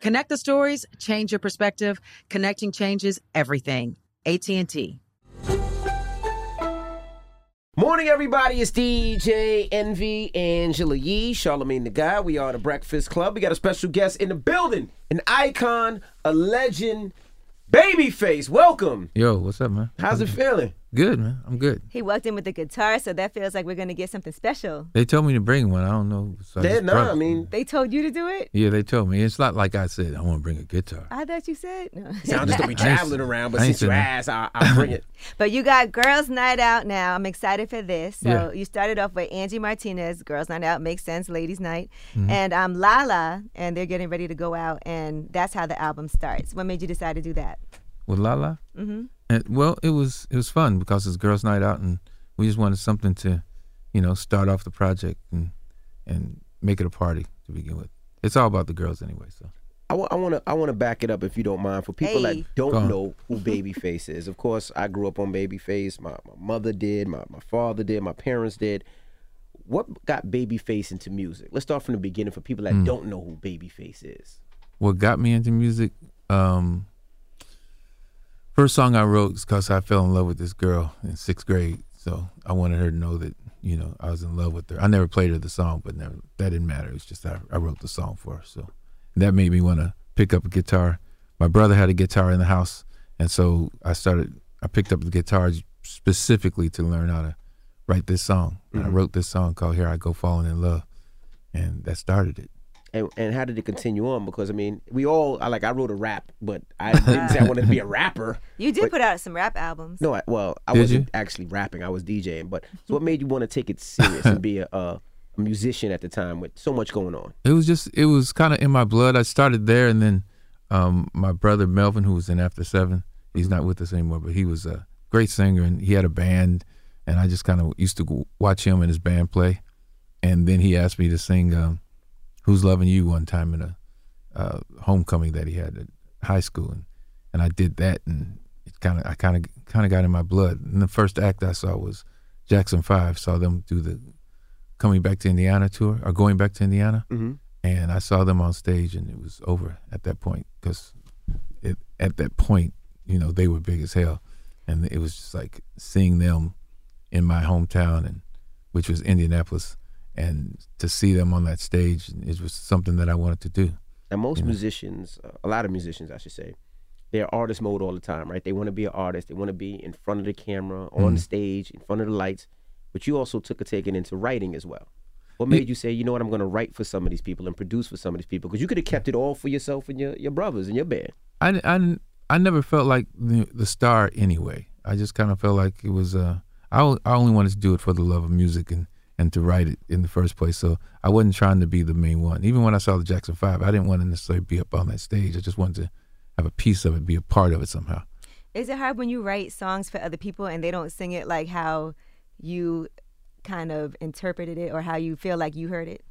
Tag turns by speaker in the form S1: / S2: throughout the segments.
S1: Connect the stories, change your perspective. Connecting changes everything. AT&T.
S2: Morning, everybody. It's DJ Envy, Angela Yee, Charlemagne the Guy. We are the Breakfast Club. We got a special guest in the building, an icon, a legend, Babyface. Welcome.
S3: Yo, what's up, man?
S2: How's it feeling?
S3: Good, man. I'm good.
S4: He walked in with the guitar, so that feels like we're gonna get something special.
S3: They told me to bring one. I don't know. So I
S2: Yeah,
S3: just
S2: nah, I mean,
S4: They told you to do it.
S3: yeah, they told me. It's not like I said I want to bring a guitar.
S4: I thought you said no.
S2: sound just gonna be traveling around, but since you
S3: say
S2: asked, I, I'll bring it.
S4: But you got Girls Night Out now. I'm excited for this. So
S3: Yeah.
S4: you started off with Angie Martinez. Girls Night Out makes sense. Ladies Night,
S3: Mm-hmm.
S4: and um, Lala, and they're getting ready to go out, and that's how the album starts. What made you decide to do that?
S3: With Lala?
S4: Mm-hmm.
S3: And, well, it was it was fun because it's girls' night out, and we just wanted something to, you know, start off the project and and make it a party to begin with. It's all about the girls anyway. So
S2: I want to I want to back it up if you don't mind for people
S4: Hey.
S2: that don't know who Babyface is. Of course, I grew up on Babyface. My my mother did. My my father did. My parents did. What got Babyface into music? Let's start from the beginning for people that
S3: Mm.
S2: don't know who Babyface is.
S3: what got me into music? Um, first song I wrote is because I fell in love with this girl in sixth grade. So I wanted her to know that you know I was in love with her. I never played her the song, but never that didn't matter. It's just I, I wrote the song for her. So that made me want to pick up a guitar. My brother had a guitar in the house, and so I started. I picked up the guitar specifically to learn how to write this song. And I
S2: mm-hmm.
S3: wrote this song called "Here I Go Falling in Love," and that started it.
S2: And, and how did it continue on? Because I mean, we all I like. I wrote a rap, but I didn't say I wanted to be a rapper.
S4: You did
S2: But-
S4: put out some rap albums.
S2: No, I, well, I
S3: Did
S2: wasn't
S3: you?
S2: actually rapping. I was DJing. But so what made you want to take it serious and be a, a, a musician at the time with so much going on?
S3: It was just it was kind of in my blood. I started there, and then um, my brother Melvin, who was in After Seven, he's not with us anymore, but he was a great singer, and he had a band, and I just kind of used to watch him and his band play, and then he asked me to sing um, "Who's Loving You" one time in a uh, homecoming that he had at high school, and, and I did that, and it kind of I kind of kind of got in my blood. And the first act I saw was Jackson Five. Saw them do the coming back to Indiana tour or going back to Indiana,
S2: Mhm.
S3: and I saw them on stage, and it was over at that point because it, at that point, you know, they were big as hell, and it was just like seeing them in my hometown, and which was Indianapolis, and to see them on that stage, it was something that I wanted to do.
S2: And most
S3: Yeah.
S2: musicians, uh, a lot of musicians, I should say, they're artist mode all the time, right? They want to be an artist. They want to be in front of the camera, on
S3: Mhm.
S2: stage, in front of the lights. But you also took a taking into writing as well. What made you say, you know what, I'm going to write for some of these people and produce for some of these people? Because you could have kept it all for yourself and your, your brothers and your band.
S3: I, I, I never felt like the, the star anyway. I just kind of felt like it was. Uh, I, I only wanted to do it for the love of music and, and to write it in the first place. So I wasn't trying to be the main one. Even when I saw the Jackson Five, I didn't want to necessarily be up on that stage. I just wanted to have a piece of it, be a part of it somehow.
S4: Is it hard when you write songs for other people and they don't sing it like how you kind of interpreted it or how you feel like you heard it?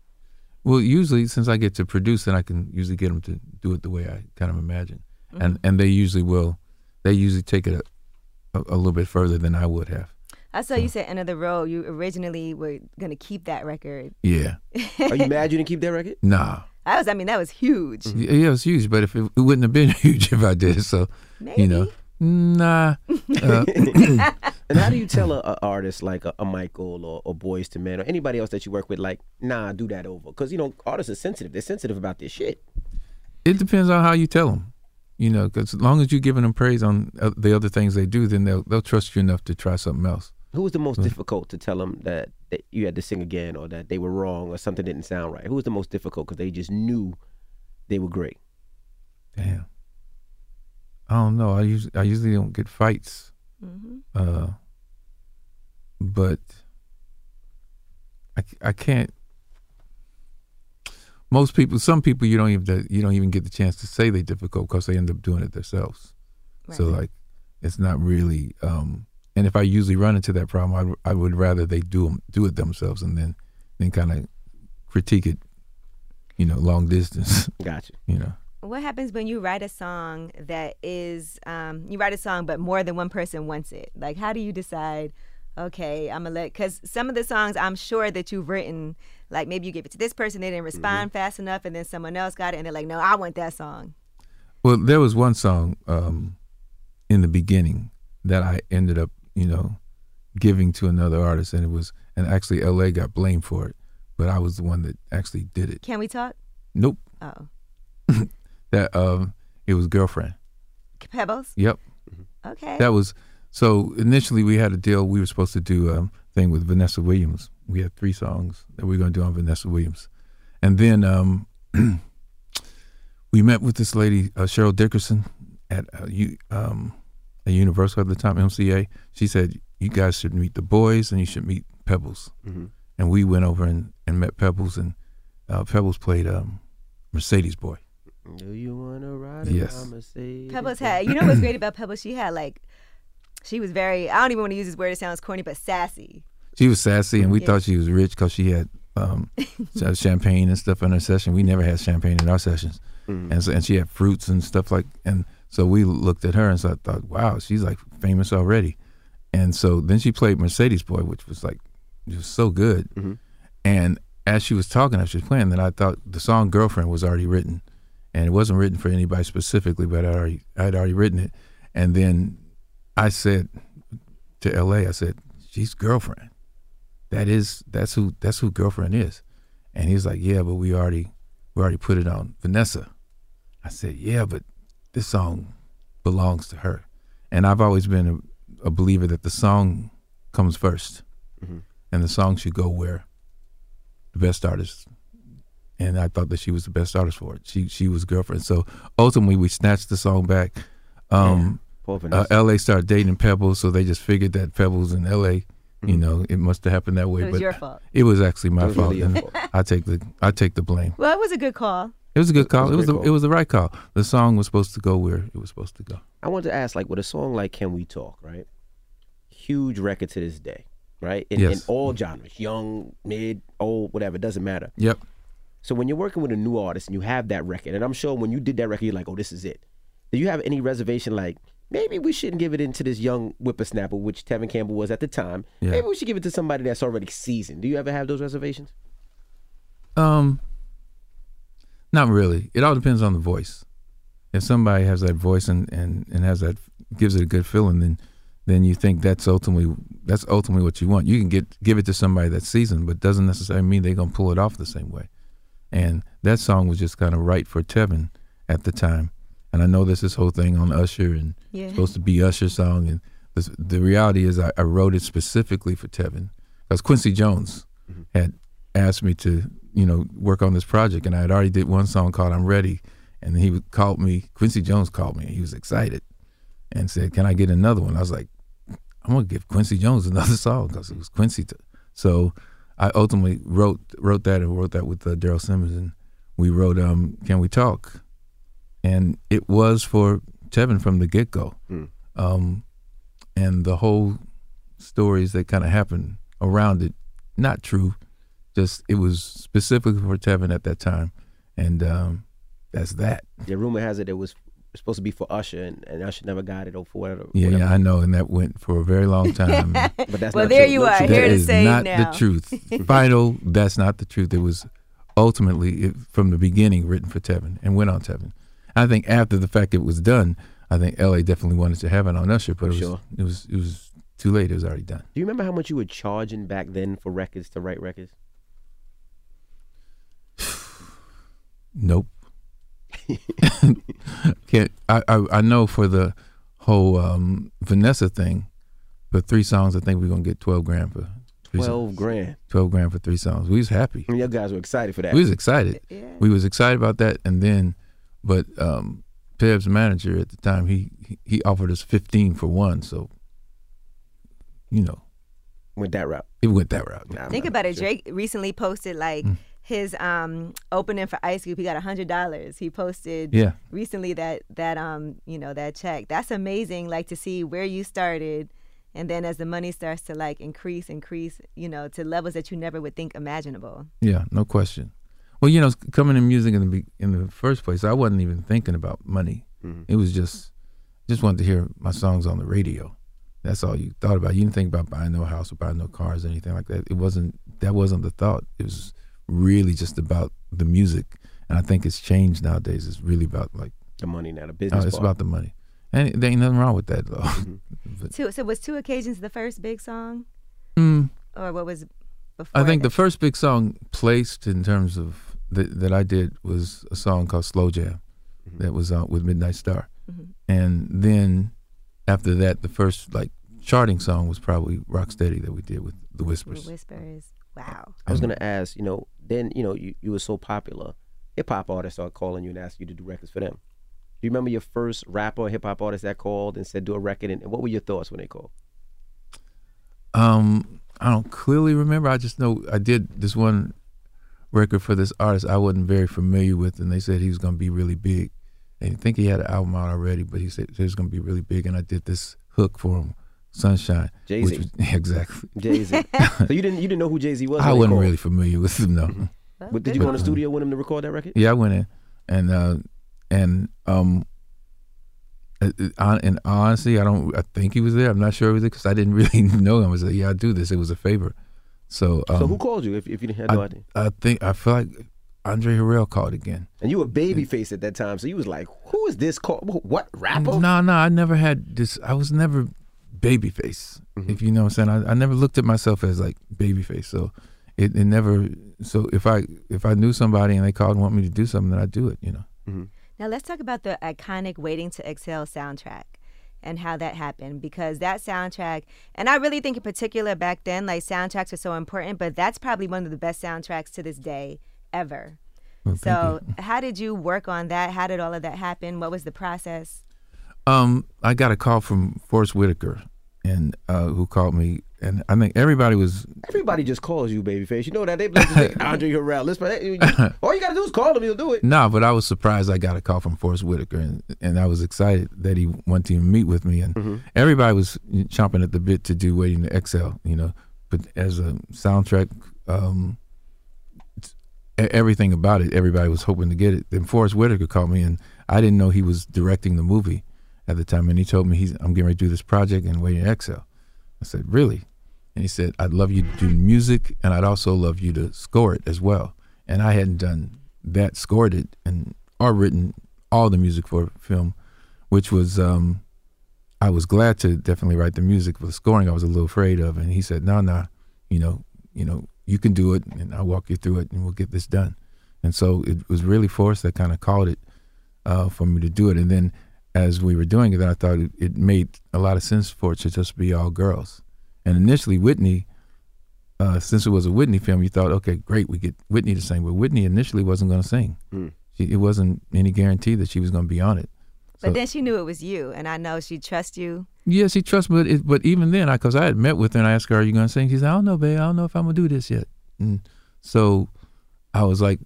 S3: Well, usually since I get to produce, then I can usually get them to do it the way I kind of imagine, and mm-hmm. and they usually will. They usually take it a, a, a little bit further than I would have.
S4: I saw you said End of the Road. You originally were gonna keep that record.
S3: Yeah.
S2: Are you mad you didn't keep that record?
S3: Nah.
S4: That was, I mean, that was huge.
S3: Yeah, yeah, it was huge, but if it, it wouldn't have been huge if I did. So, you know, nah. Uh,
S2: And how do you tell a, a artist like a, a Michael or, or Boyz II Men or anybody else that you work with, like, nah, do that over? Because, you know, artists are sensitive. They're sensitive about this shit.
S3: it depends on how you tell them. You know, because as long as you're giving them praise on uh, the other things they do, then they'll they'll trust you enough to try something else.
S2: Who was the most
S3: Mm.
S2: difficult to tell them that, that you had to sing again or that they were wrong or something didn't sound right? Who was the most difficult because they just knew they were great?
S3: Damn. I don't know. I usually I usually don't get fights.
S4: Mm-hmm.
S3: Uh, but I, c- I can't. Most people, some people, you don't even you don't even get the chance to say they're difficult because they end up doing it themselves. So like, it's not really. Um, and if I usually run into that problem, I I would rather they do 'em- do it themselves and then then kind of critique it, you know, long distance.
S2: Gotcha.
S3: You know.
S4: What happens when you write a song that is, um, you write a song, but more than one person wants it? Like, how do you decide, okay, I'm going to let, because some of the songs I'm sure that you've written, like maybe you gave it to this person, they didn't respond fast enough, and then someone else got it, and they're like, no, I want that song.
S3: Well, there was one song um, in the beginning that I ended up, you know, giving to another artist, and it was, and actually, L.A. got blamed for it, but I was the one that actually did it.
S4: Can we talk?
S3: Nope,
S4: Oh.
S3: that um, it was girlfriend.
S4: Pebbles?
S3: Yep,
S4: Okay.
S3: that was. So initially, we had a deal. We were supposed to do a thing with Vanessa Williams. We had three songs that we were going to do on Vanessa Williams, and then um, we met with this lady, uh, Cheryl Dickerson, at uh, U, um, at Universal at the time, MCA. She said, "You guys should meet the boys, and you should meet Pebbles."
S2: Mhm.
S3: And we went over and, and met Pebbles, and uh, Pebbles played um, Mercedes Boy.
S2: Do you want to ride
S3: Yes.
S2: in my Mercedes?
S4: Pebbles had, you know what's great about Pebbles? She had like, she was very, I don't even want to use this word, it sounds corny, but sassy.
S3: She was sassy, and we
S4: Yeah.
S3: thought she was rich because she had um, champagne and stuff in her session. We never had champagne in our sessions, and so, and she had fruits and stuff like. And so we looked at her and so I thought, wow, she's like famous already. And so then she played Mercedes Boy, which was like just so good. Mm-hmm. And as she was talking, as she was playing, then I thought the song "Girlfriend" was already written, and it wasn't written for anybody specifically, but I already I had already written it. And then I said to L.A., I said, "She's girlfriend." that is that's who that's who girlfriend is and he's like yeah but we already we already put it on vanessa i said yeah but this song belongs to her. And i've always been a, a believer that the song comes 1st and the song should go where the best artist and i thought that she was the best artist for it. She she was girlfriend. So ultimately we snatched the song back. Um
S2: Poor
S3: uh, la started dating pebbles so they just figured that pebbles in la you know it must have happened that way.
S4: It was
S3: but
S4: your fault.
S3: it was actually my
S2: It was
S3: fault.
S2: really
S3: and
S2: fault.
S3: i take the i take the blame.
S4: Well, it was a good call.
S3: It was a good call
S2: was
S3: it was
S2: great
S3: the,
S2: call.
S3: it was the right call the song was supposed to go where it was supposed to go
S2: I wanted to ask, like, with a song like "Can We Talk," right? Huge record to this day, right? In, in all genres, young, mid, old, whatever, it doesn't matter.
S3: yep
S2: So when you're working with a new artist and you have that record, and I'm sure when you did that record, you're like, "Oh, this is it." Do you have any reservation like maybe we shouldn't give it into this young whippersnapper, which Tevin Campbell was at the time?
S3: Yeah.
S2: Maybe we should give it to somebody that's already seasoned. Do you ever have those reservations?
S3: Um, not really. It all depends on the voice. If somebody has that voice and, and, and has that gives it a good feeling, then then you think that's ultimately that's ultimately what you want. You can get give it to somebody that's seasoned, but doesn't necessarily mean they're gonna pull it off the same way. And that song was just kind of right for Tevin at the time. And I know there's this whole thing on Usher and
S4: Yeah.
S3: supposed to be Usher song. And this, the reality is, I, I wrote it specifically for Tevin because Quincy Jones mm-hmm. had asked me to, you know, work on this project, and I had already did one song called "I'm Ready," and he would- called me. Quincy Jones called me, and he was excited and said, "Can I get another one?" I was like, "I'm gonna give Quincy Jones another song because it was Quincy." T-. So I ultimately wrote wrote that and wrote that with uh, Daryl Simmons, and we wrote um, "Can We Talk," and it was for Tevin from the get go, um, and the whole stories that kind of happened around it, not true, just it was specifically for Tevin at that time, and um, that's that.
S2: Yeah, rumor has it it was supposed to be for Usher, and, and Usher never got it or for whatever.
S3: Yeah,
S2: whatever.
S3: yeah, I know, and that went for a very long time.
S2: But that's not true.
S4: well,
S2: not
S4: there
S2: true.
S4: you
S2: No
S4: are.
S2: truth.
S4: Here
S3: That
S4: to
S3: is
S4: say
S3: not
S4: now.
S3: the truth. Final, that's not the truth. It was ultimately it, from the beginning written for Tevin and went on Tevin. I think after the fact it was done, I think LA definitely wanted to have it on Usher, but it was
S2: Sure.
S3: it was it was too late. It was already done.
S2: Do you remember how much you were charging back then for records to write records?
S3: Nope. Can't I, I I know for the whole um, Vanessa thing, for three songs, I think we're gonna get twelve grand for three songs.
S2: Twelve grand.
S3: Twelve grand for three songs. We was happy.
S2: I mean, you guys were excited for that.
S3: We was excited.
S4: Yeah.
S3: We was excited about that, and then, but um, Peb's manager at the time he he- he offered us fifteen for one, so you know
S2: Went that route.
S3: it went that route.
S2: Nah,
S4: Think about it.
S2: sure.
S4: Drake recently posted like
S3: Mm.
S4: His um opening for Ice Cube. He got a hundred dollars. He posted
S3: Yeah.
S4: recently that that um you know that check. That's amazing. Like to see where you started, and then as the money starts to like increase, increase, you know, to levels that you never would think imaginable.
S3: Yeah, no question. Well, you know, coming in music in the in the first place, I wasn't even thinking about money. It was just just wanted to hear my songs on the radio. That's all you thought about. You didn't think about buying no house or buying no cars or anything like that. It wasn't that wasn't the thought. It was really just about the music. And I think it's changed nowadays. It's really about like
S2: The money not the
S3: oh,
S2: business.
S3: it's
S2: part.
S3: about the money. And there ain't nothing wrong with that though. But,
S4: Two, so was two occasions the first big song,
S3: mm,
S4: or what was before?
S3: I think the first big song placed in terms of that that I did was a song called Slow Jam, that was uh, with Midnight Star, and then after that, the first like charting song was probably Rocksteady that we did with the Whispers.
S4: The
S3: Whispers.
S4: Whispers. Wow.
S2: I was gonna ask, you know, then you know you, you were so popular, hip hop artists started calling you and asking you to do records for them. Do you remember your first rapper, hip hop artist that called and said do a record? And, and what were your thoughts when they called?
S3: Um, I don't clearly remember. I just know I did this one record for this artist I wasn't very familiar with, and they said he was going to be really big. And I think he had an album out already, but he said he was going to be really big, and I did this hook for him, Sunshine.
S2: Jay Z.
S3: exactly.
S2: Jay Z. so you didn't you didn't know who Jay Z was?
S3: I wasn't really familiar with him, no.
S4: Well,
S2: But did
S4: good
S2: you go in the studio with him to record that record?
S3: Yeah, I went in, and uh, and um, uh, uh, and honestly, I don't. I think he was there. I'm not sure he was there because I didn't really know him. I was like, yeah, I do this. It was a favor. So, um,
S2: so who called you if, if you didn't have no
S3: I,
S2: idea?
S3: I think I feel like Andre Harrell called again.
S2: And you were babyface at that time, so you was like, "Who is this call? What rapper?"
S3: No, no, I never had this. I was never babyface.
S2: Mm-hmm.
S3: If you know what I'm saying, I, I never looked at myself as like babyface. So it, it never. So if I if I knew somebody and they called and want me to do something, then I do it. You know.
S4: Now let's talk about the iconic "Waiting to Exhale" soundtrack and how that happened because that soundtrack, and I really think in particular back then, like soundtracks are so important, but that's probably one of the best soundtracks to this day ever.
S3: Well,
S4: so, how did you work on that? How did all of that happen? What was the process?
S3: Um, I got a call from Forest Whitaker, and uh, who called me, and I think everybody was.
S2: Everybody just calls you babyface. You know that they like say Andre Harrell. Hey, you- all you gotta do is call him. He'll do it.
S3: Nah, but I was surprised I got a call from Forest Whitaker, and, and I was excited that he wanted to meet with me, and everybody was chomping at the bit to do Waiting to Exhale, you know. But as a soundtrack, um, everything about it, everybody was hoping to get it. Then Forest Whitaker called me, and I didn't know he was directing the movie at the time, and he told me he's I'm getting ready to do this project and Waiting to Exhale. I said, really? And he said, I'd love you to do music, and I'd also love you to score it as well. And I hadn't done that, scored it, and or written all the music for film, which was um, I was glad to definitely write the music. For the scoring, I was a little afraid of, and he said, no, no, you know, you know, you can do it, and I'll walk you through it, and we'll get this done. And so it was really Forest that kind of called it uh, for me to do it. And then as we were doing it, I thought it, it made a lot of sense for it to just be all girls. And initially, Whitney, uh, since it was a Whitney film, you thought, okay, great, we get Whitney to sing. But Whitney initially wasn't going to sing.
S2: Mm.
S3: She, it wasn't any guarantee that she was going to be on it.
S4: But then she knew it was you, and I know she trusts you.
S3: Yeah, she trusts me. But, it, but even then, because I, I, had met with her and I asked her, "Are you going to sing?" She said, "I don't know, babe. I don't know if I'm going to do this yet." And so I was like,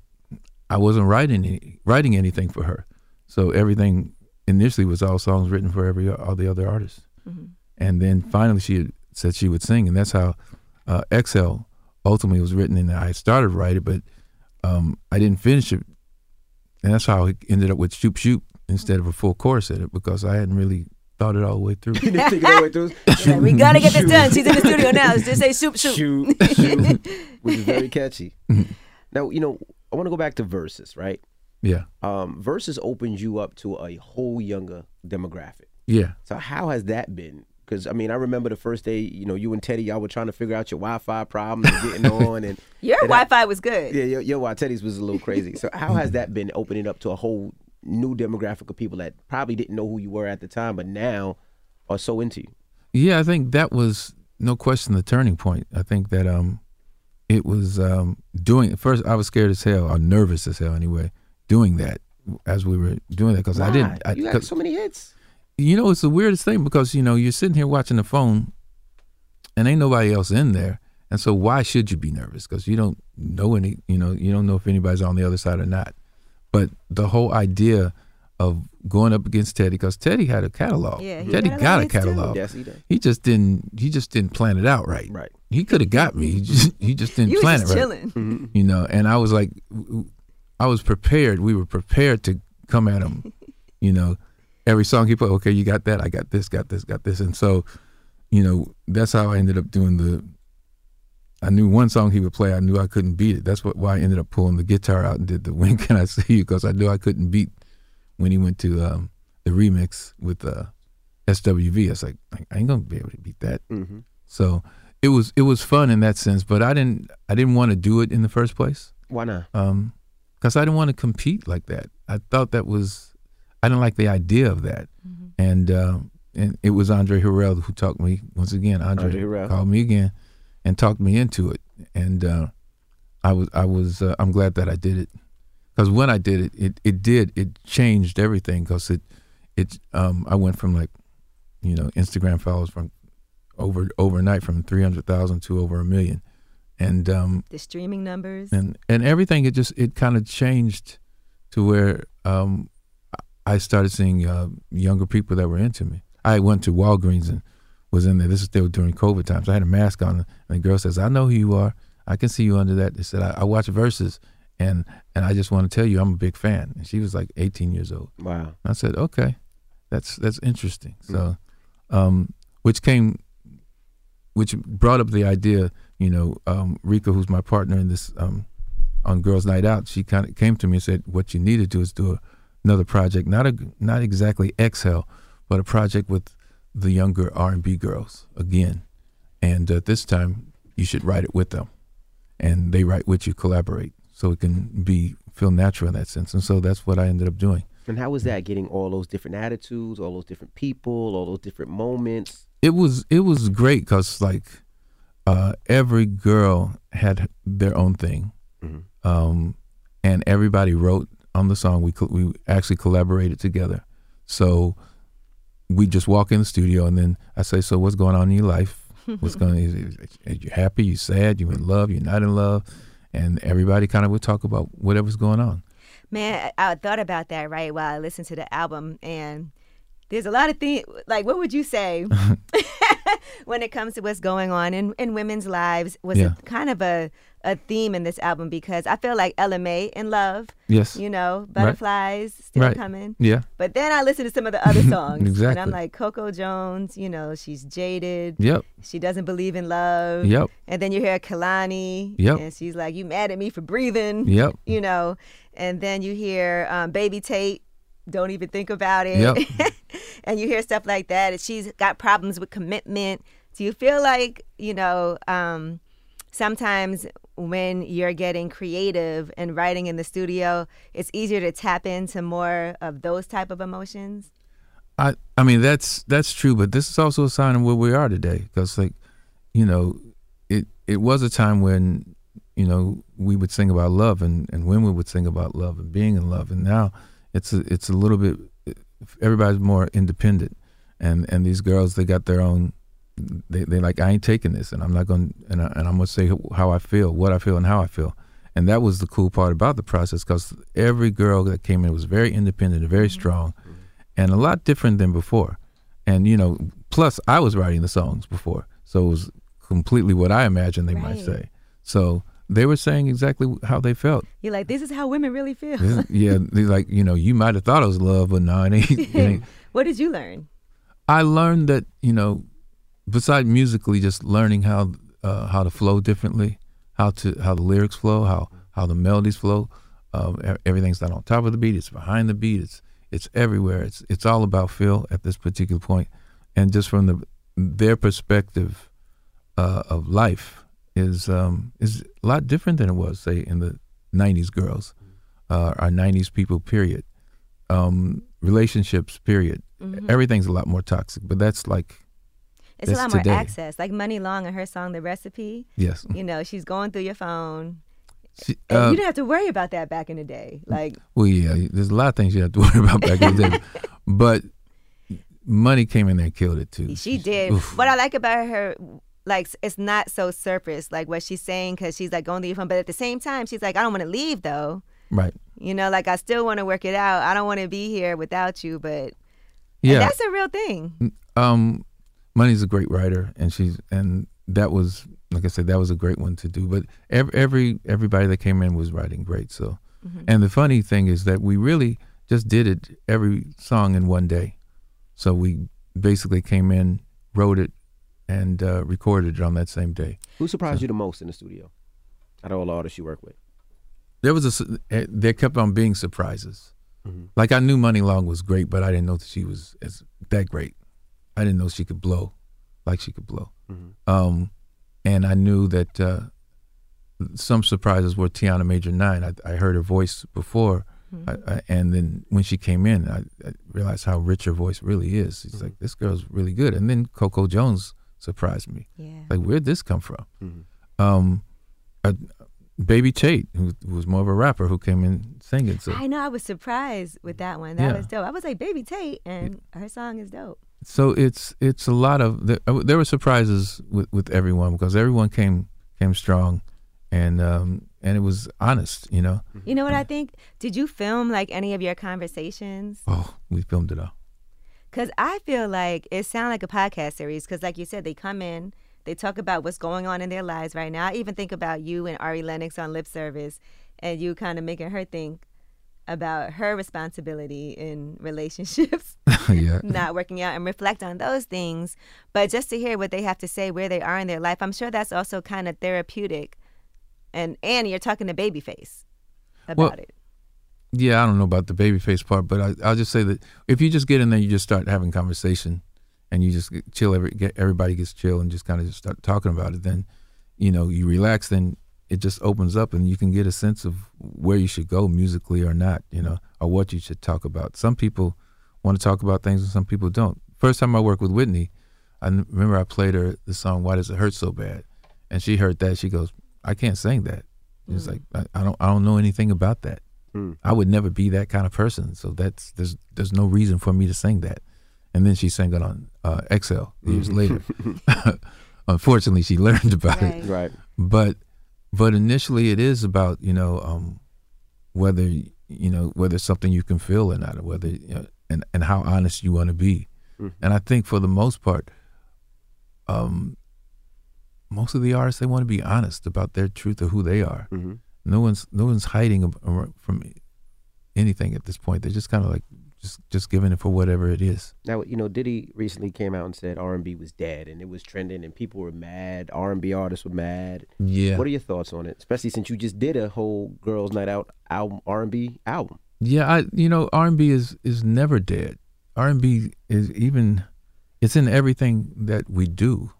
S3: I wasn't writing any, writing anything for her. So everything initially was all songs written for every all the other artists. Mm-hmm. And then finally, she said she would sing, and that's how uh, Exhale ultimately was written. And I started writing, but um, I didn't finish it, and that's how it ended up with Shoop Shoop instead of a full chorus at it because I hadn't really thought it all the way through.
S2: you didn't think it all the way through.
S4: like, we gotta get this done. She's in the studio now. Just say Shoop Shoop.
S2: Shoot, shoot, which is very catchy. now you know I want to go back to Verzuz, right?
S3: Yeah.
S2: Um, Verzuz opens you up to a whole younger demographic.
S3: Yeah.
S2: So how has that been? Because I mean, I remember the first day, you know, you and Teddy, y'all were trying to figure out your Wi-Fi problems and getting on, and
S4: your
S2: and
S4: Wi-Fi was good.
S2: Yeah, your, your Teddy's was a little crazy. So how has that been opening up to a whole new demographic of people that probably didn't know who you were at the time, but now are so into you?
S3: Yeah, I think that was no question the turning point. I think that um, it was um, doing first. I was scared as hell, or nervous as hell anyway, doing that as we were doing that because I didn't. I,
S2: you had so many hits.
S3: You know, it's the weirdest thing because you know you're sitting here watching the phone, and ain't nobody else in there, and so why should you be nervous? Because you don't know any. You know, you don't know if anybody's on the other side or not. But the whole idea of going up against Teddy because Teddy had a catalog.
S4: Yeah,
S3: Teddy
S4: got a
S3: got a
S4: hits too.
S3: catalog.
S2: Yes, he did.
S3: He just didn't. He just didn't plan it out right.
S2: Right.
S3: He could have got me. He just he just didn't
S4: You was
S3: plan
S4: just
S3: it right.
S4: chilling.
S2: Mm-hmm.
S3: You know, and I was like, I was prepared. We were prepared to come at him. you know, every song he put. Okay, you got that. I got this. Got this. Got this. And so, you know, that's how I ended up doing the. I knew one song he would play. I knew I couldn't beat it. That's what why I ended up pulling the guitar out and did the "When Can I See You" because I knew I couldn't beat when he went to um, the remix with uh, SWV. I was like, I ain't gonna be able to beat that.
S2: Mm-hmm.
S3: So it was it was fun in that sense, but I didn't I didn't want to do it in the first place
S2: Why not?
S3: um because I didn't want to compete like that. I thought that was I didn't like the idea of that, and uh, and it was Andre Harrell who talked me once again. Andre,
S2: Andre
S3: called me again and talked me into it, and uh, I was I was uh, I'm glad that I did it. Because when I did it, it it did it changed everything because it it um I went from like you know Instagram followers from over overnight from three hundred thousand to over a million, and um
S4: The streaming numbers.
S3: and and everything it just it kind of changed to where um I started seeing uh, younger people that were into me. I went to Walgreens and was in there. This is still during COVID times. I had a mask on, and the girl says, "I know who you are. I can see you under that." They said, "I, I watch Verzuz." and and I just want to tell you, I'm a big fan." And she was like 18 years old.
S2: Wow.
S3: I said, "Okay, that's that's interesting." So, um, which came, which brought up the idea. You know, um, Rika, who's my partner in this um, on Girls Night Out, she kind of came to me and said, "What you need to do is do a, another project, not a not exactly Exhale, but a project with the younger R and B girls again, and uh, this time you should write it with them, and they write with you, collaborate, so it can be feel natural in that sense. And so that's what I ended up doing."
S2: And how was that getting all those different attitudes, all those different people, all those different moments?
S3: it was it was great because like uh, every girl had their own thing, um, and everybody wrote on the song. We co- we actually collaborated together, so we just walk in the studio and then I say, "So what's going on in your life? What's going? Are you happy? You sad? You in love? You're not in love?" And everybody kind of would talk about whatever's going on.
S4: Man, I I thought about that right while I listened to the album, and there's a lot of things. Like, what would you say when it comes to what's going on in, in women's lives? Was
S3: Yeah.
S4: it kind of a, a theme in this album because I feel like Ella Mai in love.
S3: Yes.
S4: You know,
S3: Right.
S4: butterflies still
S3: Right.
S4: coming.
S3: Yeah.
S4: But then I listen to some of the other songs.
S3: exactly.
S4: And I'm like, Coco Jones, you know, she's jaded.
S3: Yep.
S4: She doesn't believe in love.
S3: Yep.
S4: And then you hear Kehlani.
S3: Yep.
S4: And she's like, You mad at me for breathing.
S3: Yep.
S4: You know. And then you hear um, Baby Tate, don't even think about it.
S3: Yep.
S4: and you hear stuff like that. And she's got problems with commitment. Do you feel like, you know, um, sometimes when you're getting creative and writing in the studio, it's easier to tap into more of those type of emotions?
S3: I I mean that's that's true, but this is also a sign of where we are today. Because like, you know, it it was a time when you know we would sing about love and and women would sing about love and being in love, and now it's a, it's a little bit everybody's more independent, and and these girls they got their own. They they like I ain't taking this, and I'm not going and I, and I'm gonna say how I feel, what I feel, and how I feel. And that was the cool part about the process, because every girl that came in was very independent and very mm-hmm. strong and a lot different than before. And you know, plus I was writing the songs before, so it was completely what I imagined they might say. So they were saying exactly how they felt.
S4: You're like, this is how women really feel.
S3: This yeah, they like you know, you might have thought it was love, but no, it ain't. it ain't.
S4: what did you learn?
S3: I learned that you know, besides musically, just learning how uh, how to flow differently, how to how the lyrics flow, how how the melodies flow. Um, everything's not on top of the beat; it's behind the beat. It's it's everywhere. It's it's all about feel at this particular point, and just from the their perspective uh, of life is um, is a lot different than it was, say, in the '90s girls, uh, our '90s people. Period. Um, relationships. Period.
S4: Mhm.
S3: Everything's a lot more toxic, but that's like
S4: It's a
S3: that's
S4: lot more
S3: today.
S4: access. Like Muni Long and her song "The Recipe."
S3: Yes.
S4: You know, she's going through your phone.
S3: She-
S4: And
S3: uh,
S4: you didn't have to worry about that back in the day. Like,
S3: Well, yeah, there's a lot of things you have to worry about back in the day, but Muni came in there and killed it too.
S4: she did.
S3: Oof.
S4: What I like about her, like, it's not so surface, like what she's saying, because she's like going to leave phone. But at the same time, she's like, I don't want to leave though.
S3: Right.
S4: You know, like I still want to work it out. I don't want to be here without you. But
S3: Yeah.
S4: that's a real thing.
S3: Um, Muni's a great writer, and she's and that was like I said, that was a great one to do. But every, every everybody that came in was writing great. So,
S4: Mhm.
S3: and the funny thing is that we really just did it every song in one day. So we basically came in, wrote it, and uh, recorded it on that same day.
S2: Who surprised you the most in the studio? Out of all the artists you work with.
S3: there was a su- eh, there kept on being surprises.
S2: Mhm.
S3: Like I knew Muni Long was great, but I didn't know that she was as that great. I didn't know she could blow like she could blow.
S2: Mhm.
S3: Um, and I knew that uh, some surprises were Tiana Major Nine. I, I heard her voice before, I, I, and then when she came in, I, I realized how rich her voice really is. It's like this girl's really good. And then Coco Jones surprised me.
S4: Yeah.
S3: Like where'd this come from?
S2: Mhm.
S3: Um, uh, Baby Tate, who, who was more of a rapper, who came in singing. So
S4: I know. I was surprised with that one. That
S3: Yeah.
S4: was dope. I was like, Baby Tate, and her song is dope.
S3: so it's it's a lot of there, uh, there were surprises with, with everyone because everyone came came strong and um and it was honest you know
S4: You know what I think? Did you film like any of your conversations?
S3: oh we filmed it all
S4: Because I feel like it sounds like a podcast series. Because, like you said, they come in, they talk about what's going on in their lives right now. I even think about you and Ari Lennox on lip service, and you kind of making her think about her responsibility in relationships
S3: yeah
S4: not working out and reflect on those things. But just to hear what they have to say, where they are in their life, I'm sure that's also kind of therapeutic. And and you're talking to Babyface about
S3: Well,
S4: it.
S3: Yeah i don't know about the Babyface part but I, i'll just say that if you just get in there you just start having conversation and you just get- chill every get everybody gets chill and just kind of just start talking about it then you know you relax then it just opens up and you can get a sense of where you should go musically or not you know or what you should talk about. Some people want to talk about things and some people don't. First time i worked with whitney I remember i played her the song why does it hurt so bad? And she heard that she goes i can't sing that. It's mm. like I, I don't i don't know anything about that
S2: Mm.
S3: I would never be that kind of person. So that's there's there's no reason for me to sing that. And then she sang it on uh, Exhale years later. Unfortunately, she learned about
S4: Right.
S3: it.
S2: Right.
S3: But but initially, it is about you know um, whether you know whether it's something you can feel or not, or whether you know, and and how honest you want to be.
S2: Mhm.
S3: And I think for the most part, um, most of the artists they want to be honest about their truth of who they are.
S2: Mm-hmm.
S3: No one's no one's hiding from anything at this point. They're just kind of like just just giving it for whatever it is.
S2: Now, you know, Diddy recently came out and said R and B was dead, and it was trending, and people were mad. R and B artists were mad.
S3: Yeah.
S2: What are your thoughts on it? Especially since you just did a whole Girls Night Out album, R and B album.
S3: Yeah, I you know R and B is is never dead. R and B is even it's in everything that we do,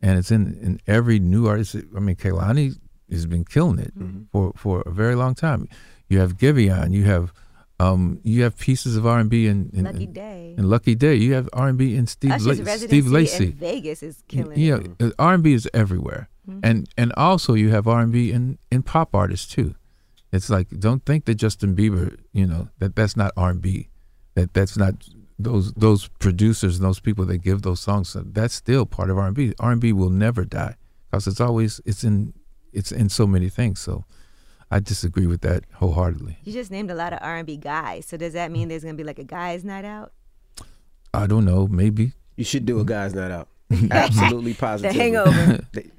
S3: and it's in in every new artist. I mean, Kehlani has been killing it for for a very long time. You have Giveon, you have um you have pieces of R and B in, in
S4: Lucky Daye.
S3: in Lucky Daye. You have R and B in Steve La- Steve Lacy.
S4: Vegas is killing
S3: you
S4: it.
S3: know, R and B is everywhere,
S4: Mhm.
S3: and and also you have R and B in in pop artists too. It's like don't think that Justin Bieber, you know, that that's not R and B, that that's not those those producers and those people that give those songs. That's still part of R and B. R and B will never die because it's always it's in it's in so many things. So I disagree with that wholeheartedly.
S4: You just named a lot of R&B guys. So does that mean there's gonna be like a guys' night out?
S3: I don't know, maybe
S2: You should do a Guys Night Out. Absolutely positive.
S4: the Hangover.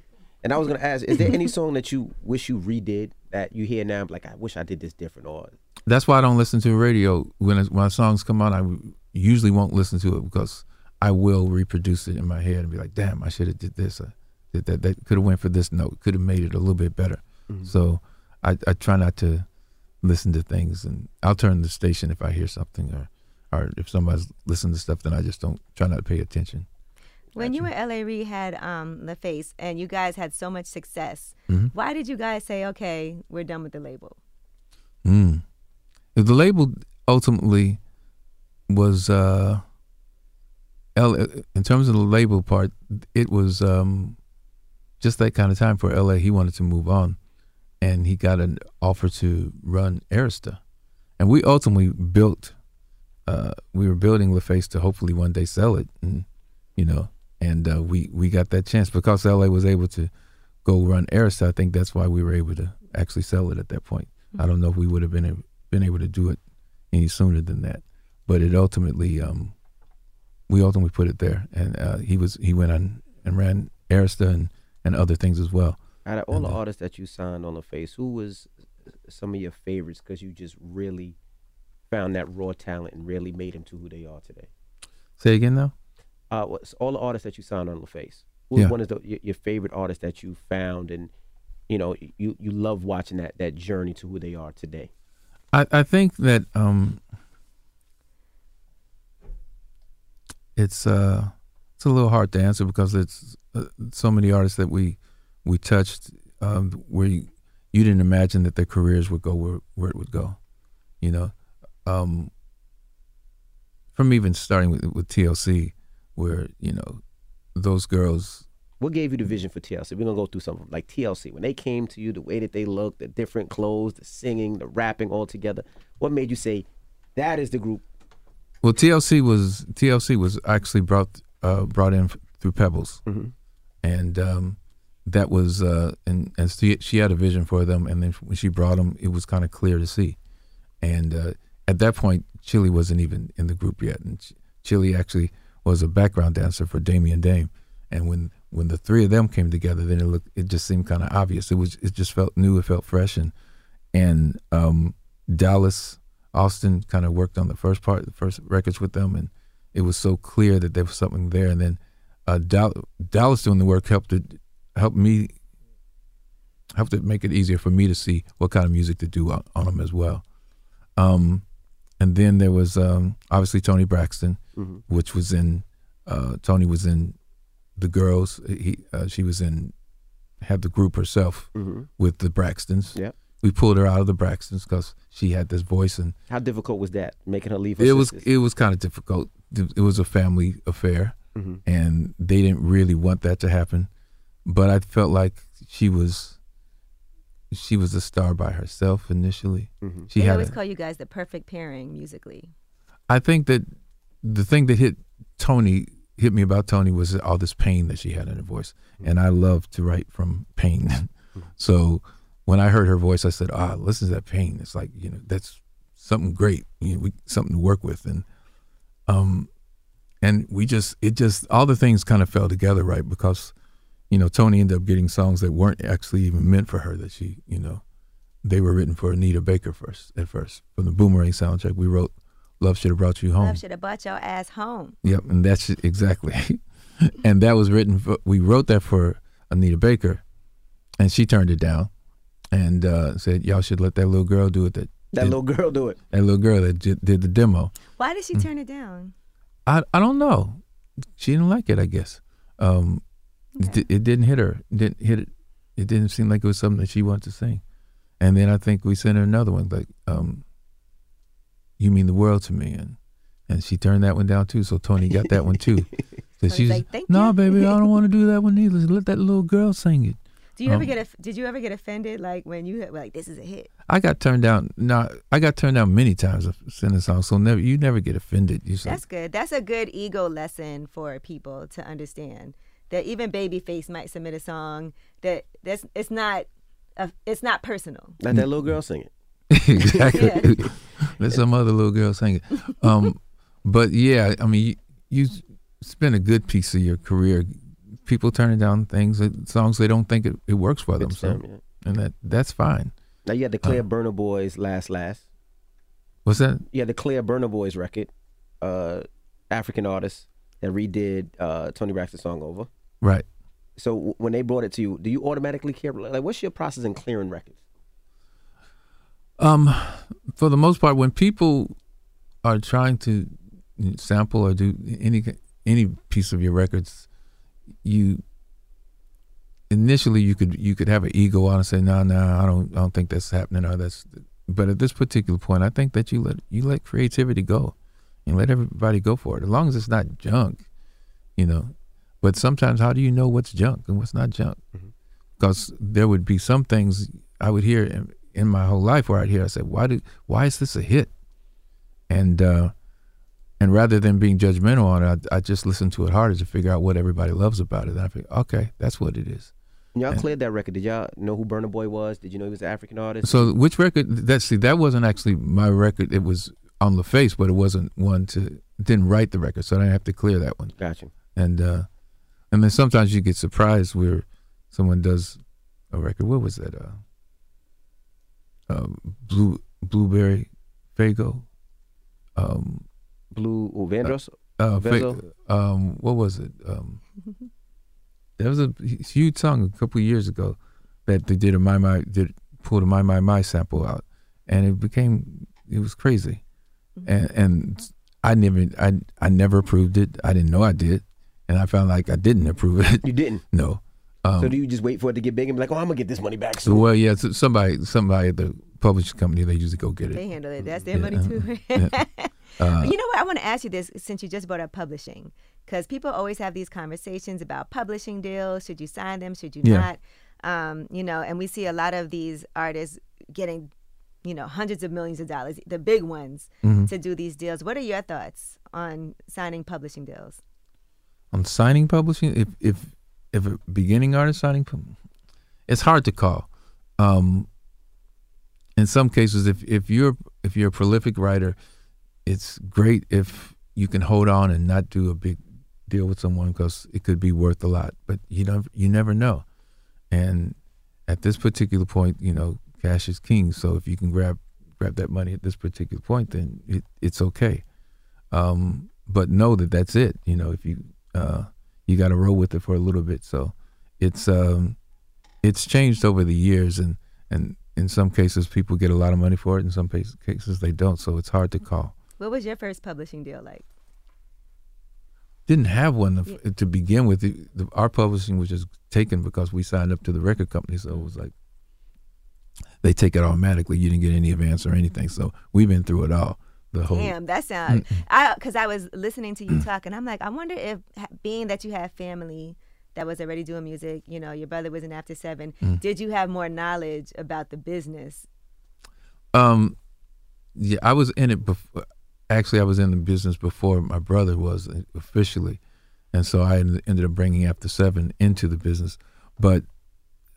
S2: And I was gonna ask, is there any song that you wish you redid that you hear now? Like, I wish I did this different, or
S3: That's why I don't listen to the radio when it, when songs come on. I usually won't listen to it because I will reproduce it in my head and be like, "Damn, I should have did this. I did that. That could have went for this note. Could have made it a little bit better." So I, I try not to listen to things, and I'll turn the station if I hear something or or if somebody's listening to stuff, then I just don't try not to pay attention.
S4: When you and L.A. Reid had um, LaFace and you guys had so much success,
S3: Mhm.
S4: why did you guys say, okay, we're done with the label?
S3: Mm. The label ultimately was uh L in terms of the label part, it was um just that kind of time for LA. He wanted to move on and he got an offer to run Arista. And we ultimately built uh we were building LaFace to hopefully one day sell it and you know and uh, we we got that chance because LA was able to go run Arista. I think that's why we were able to actually sell it at that point. I don't know if we would have been been able to do it any sooner than that, but it ultimately um, we ultimately put it there, and uh, he was he went on and ran Arista and, and other things as well.
S2: out of all the artists that you signed on LaFace, who was some of your favorites? Because you just really found that raw talent and really made them to who they are today.
S3: Say again though.
S2: Uh, what's all the artists that you signed on LaFace? Who
S3: Yeah.
S2: one is the, your, your favorite artist that you found, and you know you you love watching that that journey to who they are today?
S3: I, I think that um, it's uh, it's a little hard to answer because it's uh, so many artists that we we touched um, where you, you didn't imagine that their careers would go where, where it would go, you know. Um, from even starting with, with TLC, where you know those girls
S2: What gave you the vision for TLC? We're gonna go through something like TLC when they came to you, the way that they looked, the different clothes, the singing, the rapping all together. What made you say that is the group?
S3: Well, TLC was TLC was actually brought uh, brought in through Pebbles,
S2: Mhm.
S3: And um, that was uh, and and she, she had a vision for them, and then when she brought them, it was kind of clear to see. And uh, at that point, Chili wasn't even in the group yet, and Chili actually was a background dancer for Damian Dame. And when when the three of them came together, then it looked it just seemed kind of obvious. It was it just felt new, it felt fresh, and and um, Dallas Austin kind of worked on the first part, the first records with them, and it was so clear that there was something there. And then uh, Dallas doing the work helped it helped me helped it make it easier for me to see what kind of music to do on, on them as well. Um, and then there was um, obviously Toni Braxton,
S2: Mhm.
S3: which was in uh, Toni was in the girls. He uh, she was in had the group herself
S2: Mhm.
S3: with the Braxtons.
S2: Yep.
S3: We pulled her out of the Braxtons because she had this voice and
S2: How difficult was that making her leave? Her
S3: it was it was kind of difficult. It was a family affair,
S2: Mhm.
S3: and they didn't really want that to happen. But I felt like she was she was a star by herself initially.
S2: Mhm.
S3: She
S4: they
S3: had.
S4: always
S3: A,
S4: call you guys the perfect pairing musically.
S3: I think that the thing that hit Toni hit me about Toni was all this pain that she had in her voice, and I love to write from pain. so when I heard her voice, I said, "Ah, listen to that pain. It's like you know that's something great. You know, we, something to work with." And um, and we just it just all the things kind of fell together right because you know, Toni ended up getting songs that weren't actually even meant for her. That she, you know, they were written for Anita Baker first. At first, from the Boomerang soundtrack, we wrote "Love Should Have Brought You Home."
S4: Love should have brought your ass home.
S3: Yep, and that's exactly. and that was written. For, we wrote that for Anita Baker, and she turned it down, and uh, said, "Y'all should let that little girl do it." That
S2: That little girl do it.
S3: that little girl that did, did the demo.
S4: Why did she turn it down?
S3: I I don't know. She didn't like it. I guess. Um, it, it didn't hit her. It didn't hit it. It didn't seem like it was something that she wanted to sing. And then I think we sent her another one, like, um, "You mean the world to me," and and she turned that one down too. So Toni got that one too. So she's
S4: like, "Thank
S3: no,
S4: you."
S3: baby, I don't want to do that one either. Let that little girl sing it.
S4: Do you ever
S3: Um,
S4: get? Aff- did you ever get offended, like when you like, "This is a hit"?
S3: I got turned down. No, I got turned down many times of singing songs. So never, you never get offended. You say,
S4: That's good. That's a good ego lesson for people to understand that even Babyface might submit a song that that's it's not a, it's not personal.
S2: Let that little girl sing it.
S3: exactly. Let some other little girl sing it. Um, but yeah, I mean, you, you spend a good piece of your career people turning down things, that- songs they don't think it, it works for them.
S2: Fits
S3: So,
S2: them, yeah.
S3: and that that's fine.
S2: Now you had the
S3: Uh.
S2: Burna Boy's last last.
S3: What's that?
S2: You had the Claire Burna Boy's record, uh, African artist that redid uh, Toni Braxton's song over.
S3: Right.
S2: So w- when they brought it to you, do you automatically clear? Like, what's your process in clearing records?
S3: Um, for the most part, when people are trying to sample or do any any piece of your records, you initially you could you could have an ego on and say, no, no, I don't I don't think that's happening or that's. But at this particular point, I think that you let you let creativity go, and let everybody go for it as long as it's not junk, you know. But sometimes, how do you know what's junk and what's not junk? Because there would be some things I would hear in, in my whole life where I'd hear I said, "Why did why is this a hit?" And uh, and rather than being judgmental on it, I, I just listen to it harder to figure out what everybody loves about it. And I think, okay, that's what it is.
S2: When y'all
S3: And-
S2: cleared that record, did y'all know who Burna Boy was? Did you know he was an African artist?
S3: So which record? That see, that wasn't actually my record. It was on LaFace, but it wasn't one to didn't write the record, so I didn't have to clear that one.
S2: Gotcha.
S3: And uh, and then sometimes you get surprised where someone does a record. What was that? Uh, uh, blue blueberry Faygo. Um,
S2: Blue oh, Vandross?
S3: Uh,
S2: Vezo?
S3: fa- um, what was it? Um, there was a huge song a couple of years ago that they did a my my did pulled a my my my sample out, and it became it was crazy, and and I never I I never approved it. I didn't know I did, and I found like I didn't approve it.
S2: You didn't.
S3: no. Um,
S2: so do you just wait for it to get big and be like, oh, I'm gonna get this money back
S3: so,
S2: soon?
S3: well, yeah, so somebody somebody at the publishing company they usually go get it.
S4: They handle it. That's their
S3: Yeah,
S4: money too.
S3: yeah. Uh,
S4: you know what? I want to ask you this since you just brought up publishing, because people always have these conversations about publishing deals. Should you sign them? Should you
S3: Yeah.
S4: not? Um, you know, and we see a lot of these artists getting, you know, hundreds of millions of dollars, the big ones,
S3: Mhm.
S4: to do these deals. What are your thoughts on signing publishing deals?
S3: on signing publishing if if if a beginning artist signing it's hard to call um in some cases if if you're if you're a prolific writer it's great if you can hold on and not do a big deal with someone because it could be worth a lot but you don't you never know and at this particular point you know cash is king so if you can grab grab that money at this particular point then it, it's okay um, but know that that's it. You know, if you uh, you got to roll with it for a little bit. So it's um, it's changed over the years, and and in some cases people get a lot of money for it. In some cases they don't. So it's hard to call.
S4: What was your first publishing deal like?
S3: Didn't have one to, to begin with. The, the, our publishing was just taken because we signed up to the record company. So it was like they take it automatically. You didn't get any advance or anything. So we've been through it all. The whole
S4: Damn, that sounds. I because I was listening to you talk, and I'm like, I wonder if being that you have family that was already doing music, you know, your brother was in After Seven.
S3: Mm.
S4: Did you have more knowledge about the business?
S3: Um, yeah, I was in it before. Actually, I was in the business before my brother was uh, officially, and so I ended up bringing After Seven into the business. But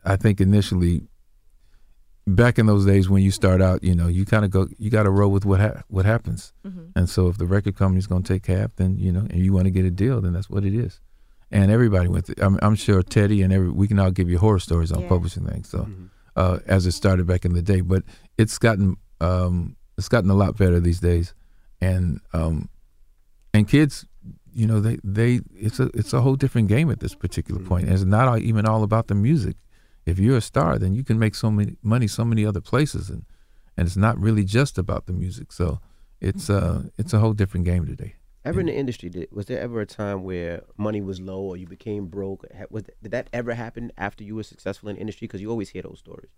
S3: I think initially, back in those days when you start out, you know, you kind of go, you got to roll with what ha- what happens.
S4: Mhm.
S3: And so, if the record company's going to take half, then you know, and you want to get a deal, then that's what it is. and everybody went. Through, I'm, I'm sure Teddy and every we can all give you horror stories on
S4: Yeah.
S3: publishing things. So, uh, as it started back in the day, but it's gotten um, it's gotten a lot better these days, and um, and kids, you know, they they it's a it's a whole different game at this particular point. And it's not all, even all about the music. If you're a star, then you can make so many money so many other places, and and it's not really just about the music. So it's uh it's a whole different game today.
S2: Ever in the industry, did, was there ever a time where money was low or you became broke? Was, did that ever happen after you were successful in the industry? Because you always hear those stories.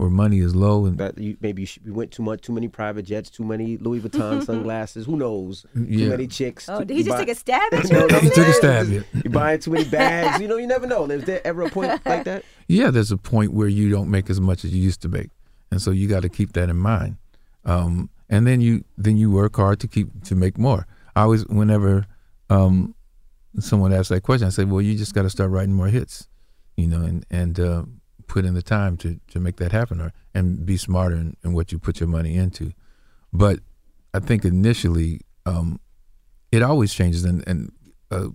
S3: Where money is low and
S2: That you, maybe you, sh- you went too much, too many private jets, too many Louis Vuitton sunglasses. Who knows?
S3: Yeah.
S2: Too many chicks.
S4: Oh,
S2: too-
S4: did he just
S2: buy-
S4: take a stab at
S2: No,
S4: you?
S2: no,
S3: He took a stab, yeah.
S2: You're buying too many bags. You know, you never know. Is there ever a point like that?
S3: yeah, there's a point where you don't make as much as you used to make, and so you got to keep that in mind. Um, and then you then you work hard to keep to make more. I always, whenever um, someone asks that question, I say, well, you just got to start writing more hits, you know, and and uh, put in the time to to make that happen, or and be smarter in, in what you put your money into. But I think initially, um, it always changes, and and uh,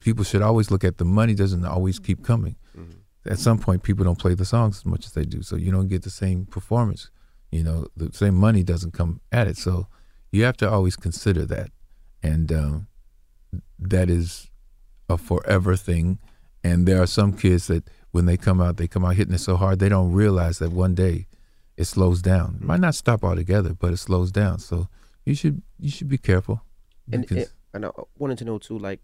S3: people should always look at the money doesn't always keep coming. At some point, people don't play the songs as much as they do, so you don't get the same performance. You know, the same money doesn't come at it, so you have to always consider that, and um, that is a forever thing. And there are some kids that when they come out, they come out hitting it so hard they don't realize that one day it slows down. It might not stop altogether, but it slows down. So you should you should be careful.
S2: And, and, and I wanted to know too, like,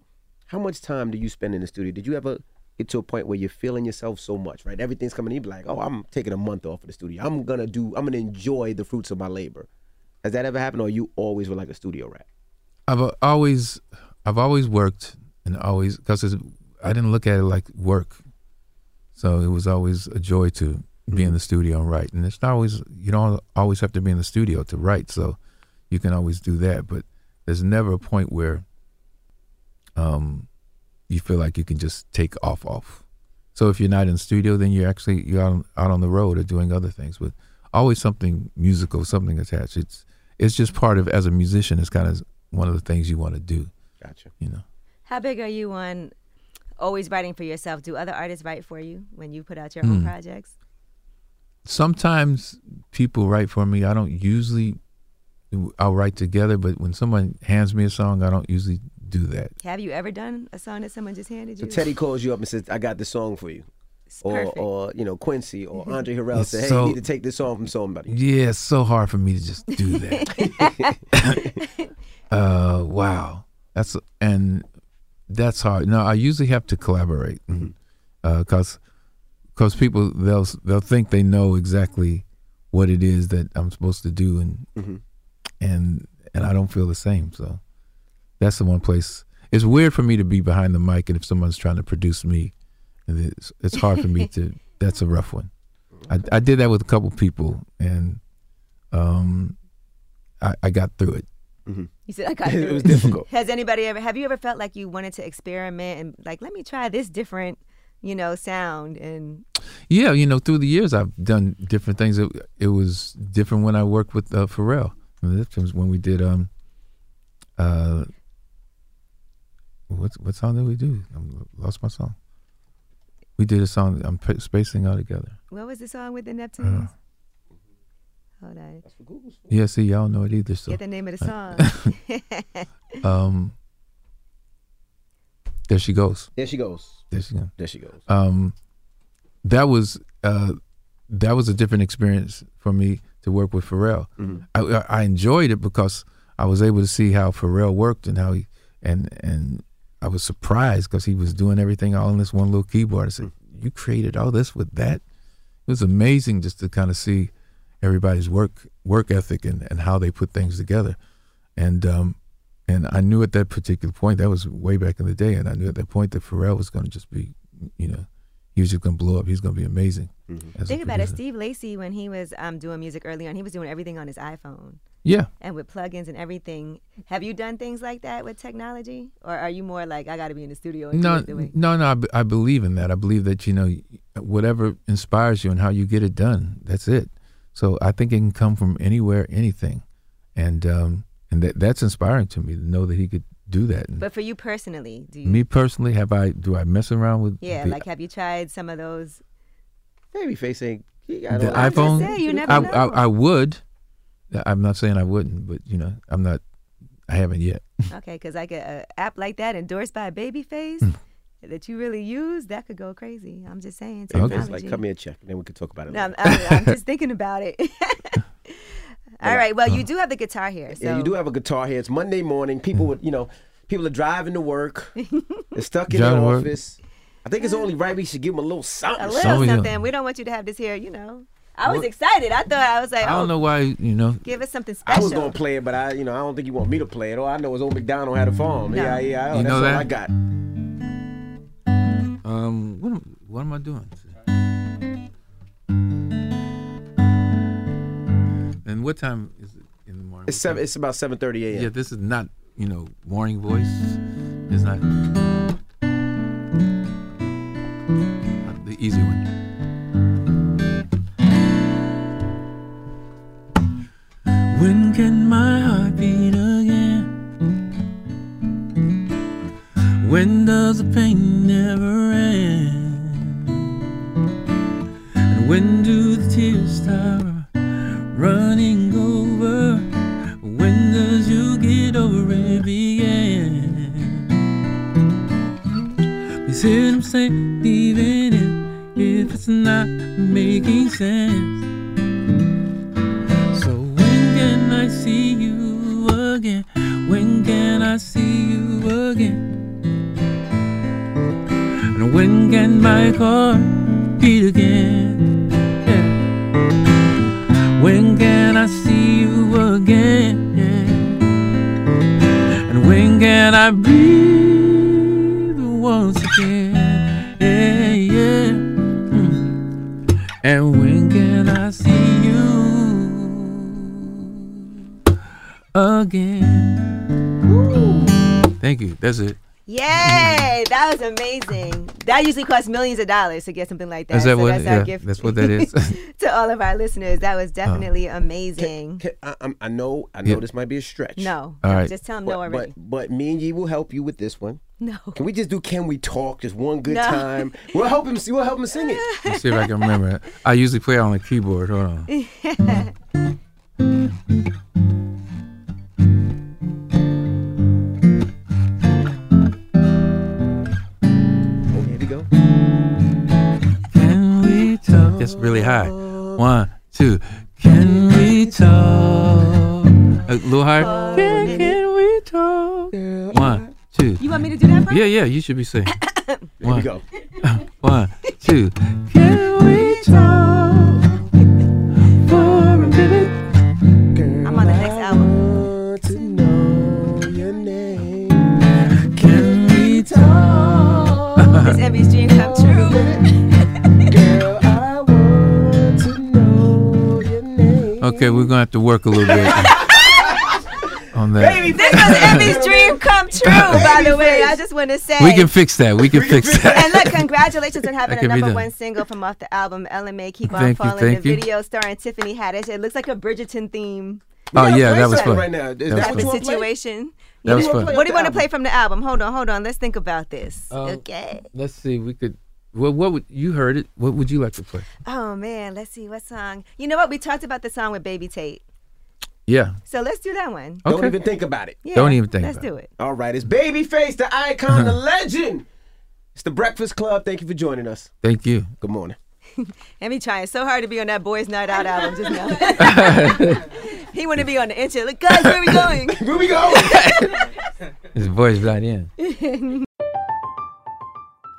S2: how much time do you spend in the studio? Did you ever get to a point where you're feeling yourself so much, right? Everything's coming in, you be like, oh, I'm taking a month off of the studio. I'm gonna do, I'm gonna enjoy the fruits of my labor. Has that ever happened, or you always were like a studio rat?
S3: I've always, I've always worked and always because I didn't look at it like work, so it was always a joy to be in the studio and write. And it's not always you don't always have to be in the studio to write, so you can always do that. But there's never a point where, um, you feel like you can just take off off. So if you're not in the studio, then you're actually you're out, out on the road or doing other things. But always something musical, something attached. It's it's just part of as a musician. It's kind of one of the things you want to do.
S2: Gotcha.
S3: You know.
S4: How big are you on always writing for yourself? Do other artists write for you when you put out your own
S3: Hmm.
S4: projects?
S3: Sometimes people write for me. I don't usually. I'll write together, but when someone hands me a song, I don't usually do that.
S4: Have you ever done a song that someone just handed you? So?
S2: Teddy calls you up and says, "I got this song for you," or
S4: perfect.
S2: or you know Quincy or Andre Harrell
S3: It's
S2: say, "Hey,
S3: so-
S2: you need to take this song from somebody."
S3: Yeah, it's so hard for me to just do that. uh, wow, that's and that's hard. No, I usually have to collaborate because because people they'll they'll think they know exactly what it is that I'm supposed to do, and
S2: Mhm.
S3: and and I don't feel the same. So that's the one place. It's weird for me to be behind the mic, and if someone's trying to produce me, it's it's hard for me to. That's a rough one. I, I did that with a couple people, and um, I, I got through it.
S4: You said I got
S2: It was difficult.
S4: Has anybody ever? Have you ever felt like you wanted to experiment and like, let me try this different, you know, sound and
S3: Yeah, you know, through the years I've done different things. It, it was different when I worked with uh, Pharrell. I mean, that was when we did um uh what what song did we do? I lost my song. We did a song. I'm p- spacing all together.
S4: what was the song with the Neptunes?
S3: Uh.
S4: Hold on,
S3: Yeah, see, y'all know it either. So
S4: get the name of the song.
S3: um, there she goes.
S2: There she goes.
S3: There she goes.
S2: There she goes.
S3: um, that was uh, that was a different experience for me to work with Pharrell. I, I enjoyed it because I was able to see how Pharrell worked and how he and and I was surprised because he was doing everything all on this one little keyboard. I said, "You created all this with that?" It was amazing just to kind of see everybody's work work ethic and, and how they put things together. And um, and I knew at that particular point that was way back in the day, and I knew at that point that Pharrell was going to just be, you know, he was just going to blow up. He's going to be amazing. as a
S4: Think about it. Steve Lacy, when he was um, doing music early on, he was doing everything on his iPhone
S3: Yeah,
S4: and with plugins and everything. Have you done things like that with technology, or are you more like I got to be in the studio and
S3: no,
S4: do it the way?
S3: no, no. I, be- I believe in that. I believe that you know, whatever inspires you and how you get it done, that's it. So I think it can come from anywhere, anything, and um, and that that's inspiring to me to know that he could do that. And
S4: But for you personally, do you?
S3: me personally, have I do I mess around with
S4: yeah,
S3: the,
S4: like have you tried some of those?
S2: Babyface ain't. He got
S3: the
S2: all
S3: iPhone?
S4: say, you never
S3: I,
S4: know.
S3: I I would. I'm not saying I wouldn't, but you know, I'm not. I haven't yet.
S4: Okay, because I a, a app like that endorsed by Babyface
S3: Hmm.
S4: That you really use, that could go crazy. I'm just saying.
S2: Babyface,
S4: technology.
S2: like, cut me a check, and then we could talk about it.
S4: No, I'm. I'm, I'm just thinking about it. All right. Well, you uh-huh. do have the guitar here. So
S2: Yeah, you do have a guitar here. It's Monday morning. People would, you know, people are driving to work. They're stuck in the
S3: Driving to work.
S2: office. I think it's only right we should give them a little something.
S4: a little
S3: Some of you-
S4: something. We don't want you to have this here. You know. I was excited. I thought I was like,
S3: I
S4: oh,
S3: don't know why. You know,
S4: give us something special.
S2: I
S4: special.
S2: was gonna play it, but I, you know, I don't think you want me to play it. All I know is old McDonald had a farm.
S4: No.
S2: Yeah, yeah, oh,
S3: You
S2: that's
S3: know
S2: all
S3: that?
S2: I got.
S3: Um, what am, what am I doing? And what time is it in the morning?
S2: It's seven.
S3: time?
S2: It's about seven thirty a.m.
S3: Yeah, this is not you know warning voice. It's not the easy one.
S4: Amazing. Usually costs millions of dollars to get something like that.
S3: Is that
S4: so
S3: what-
S4: that's our gift.
S3: that's what that is.
S4: to all of our listeners, that was uh. definitely amazing.
S2: Can- I, I'm- I know. I know
S3: Yeah.
S2: this might be a stretch.
S4: no,
S3: All right.
S4: just tell them
S2: But,
S4: no already.
S2: but but me and Yi will help you with this one.
S4: no.
S2: Can we just do Can We Talk just one good
S4: No.
S2: time? We'll help him. We'll help him sing it.
S3: Let's see if I can remember it. I usually play on the keyboard. Hold on. high. Oh. One, two. Can we talk? A little higher. Can, can we talk? One, two.
S4: You want me to do that part?
S3: Yeah, yeah. You should be saying.
S2: Here we
S3: One,
S2: go.
S3: one, two. Can we talk Okay, we're gonna have to work a little bit on that.
S4: Baby, This was Emmy's dream come true, by the way. I just want to say.
S3: We can fix that. We can fix that.
S4: and look, congratulations on having a number one single from off the album Ella Mai Keep On
S3: Thank you,
S4: Falling.
S3: thank
S4: the
S3: you.
S4: video starring Tiffany Haddish. It looks like a Bridgerton theme
S3: Oh
S2: gotta
S3: yeah,
S2: play
S3: that was fun.
S2: right now. Is
S3: That
S2: that
S3: was
S4: type
S2: what
S4: of
S2: you
S3: fun.
S4: situation.
S3: That was fun.
S4: What do you want to play from the album? Hold on, hold on. Let's think about this.
S3: Um,
S4: okay.
S3: Let's see. We could. Well, what would you heard it? What would you like to play?
S4: Oh man, let's see what song. You know what? We talked about the song with Baby Tate,
S3: Yeah.
S4: so let's do that one.
S2: Don't even think about it.
S4: Yeah,
S3: Don't even think
S4: Let's
S3: about
S4: do it.
S2: All right, it's Babyface, the icon, the legend. It's the Breakfast Club. Thank you for joining us.
S3: Thank you.
S2: Good morning.
S4: And me trying so hard to be on that Boys Night Out album just now. he want to be on the intro. Look, guys, where are we going?
S2: Here we go.
S3: His voice right in.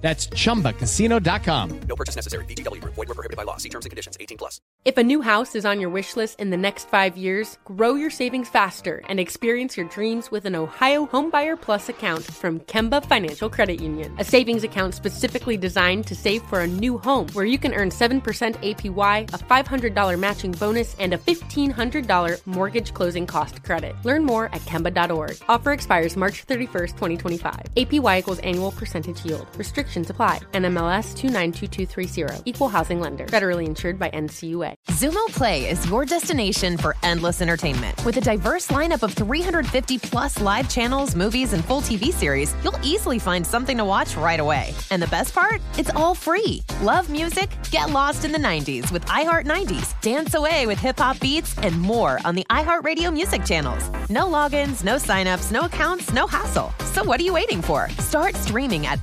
S5: That's chumbacasino.com.
S6: No purchase necessary. VGW Group. Void were prohibited by law. See terms and conditions. 18 plus.
S7: If a new house is on your wish list in the next five years, grow your savings faster and experience your dreams with an Ohio Homebuyer Plus account from Kemba Financial Credit Union. A savings account specifically designed to save for a new home where you can earn 7% APY, a $500 matching bonus, and a $1,500 mortgage closing cost credit. Learn more at Kemba.org. Offer expires March 31st, 2025. APY equals annual percentage yield. Restrictions apply. NMLS 292230. Equal housing lender. Federally insured by NCUA.
S8: Xumo Play is your destination for endless entertainment. With a diverse lineup of 350 plus live channels, movies, and full TV series, you'll easily find something to watch right away. And the best part? It's all free. Love music? Get lost in the 90s with iHeart 90s, dance away with hip hop beats, and more on the iHeartRadio music channels. No logins, no signups, no accounts, no hassle. So what are you waiting for? Start streaming at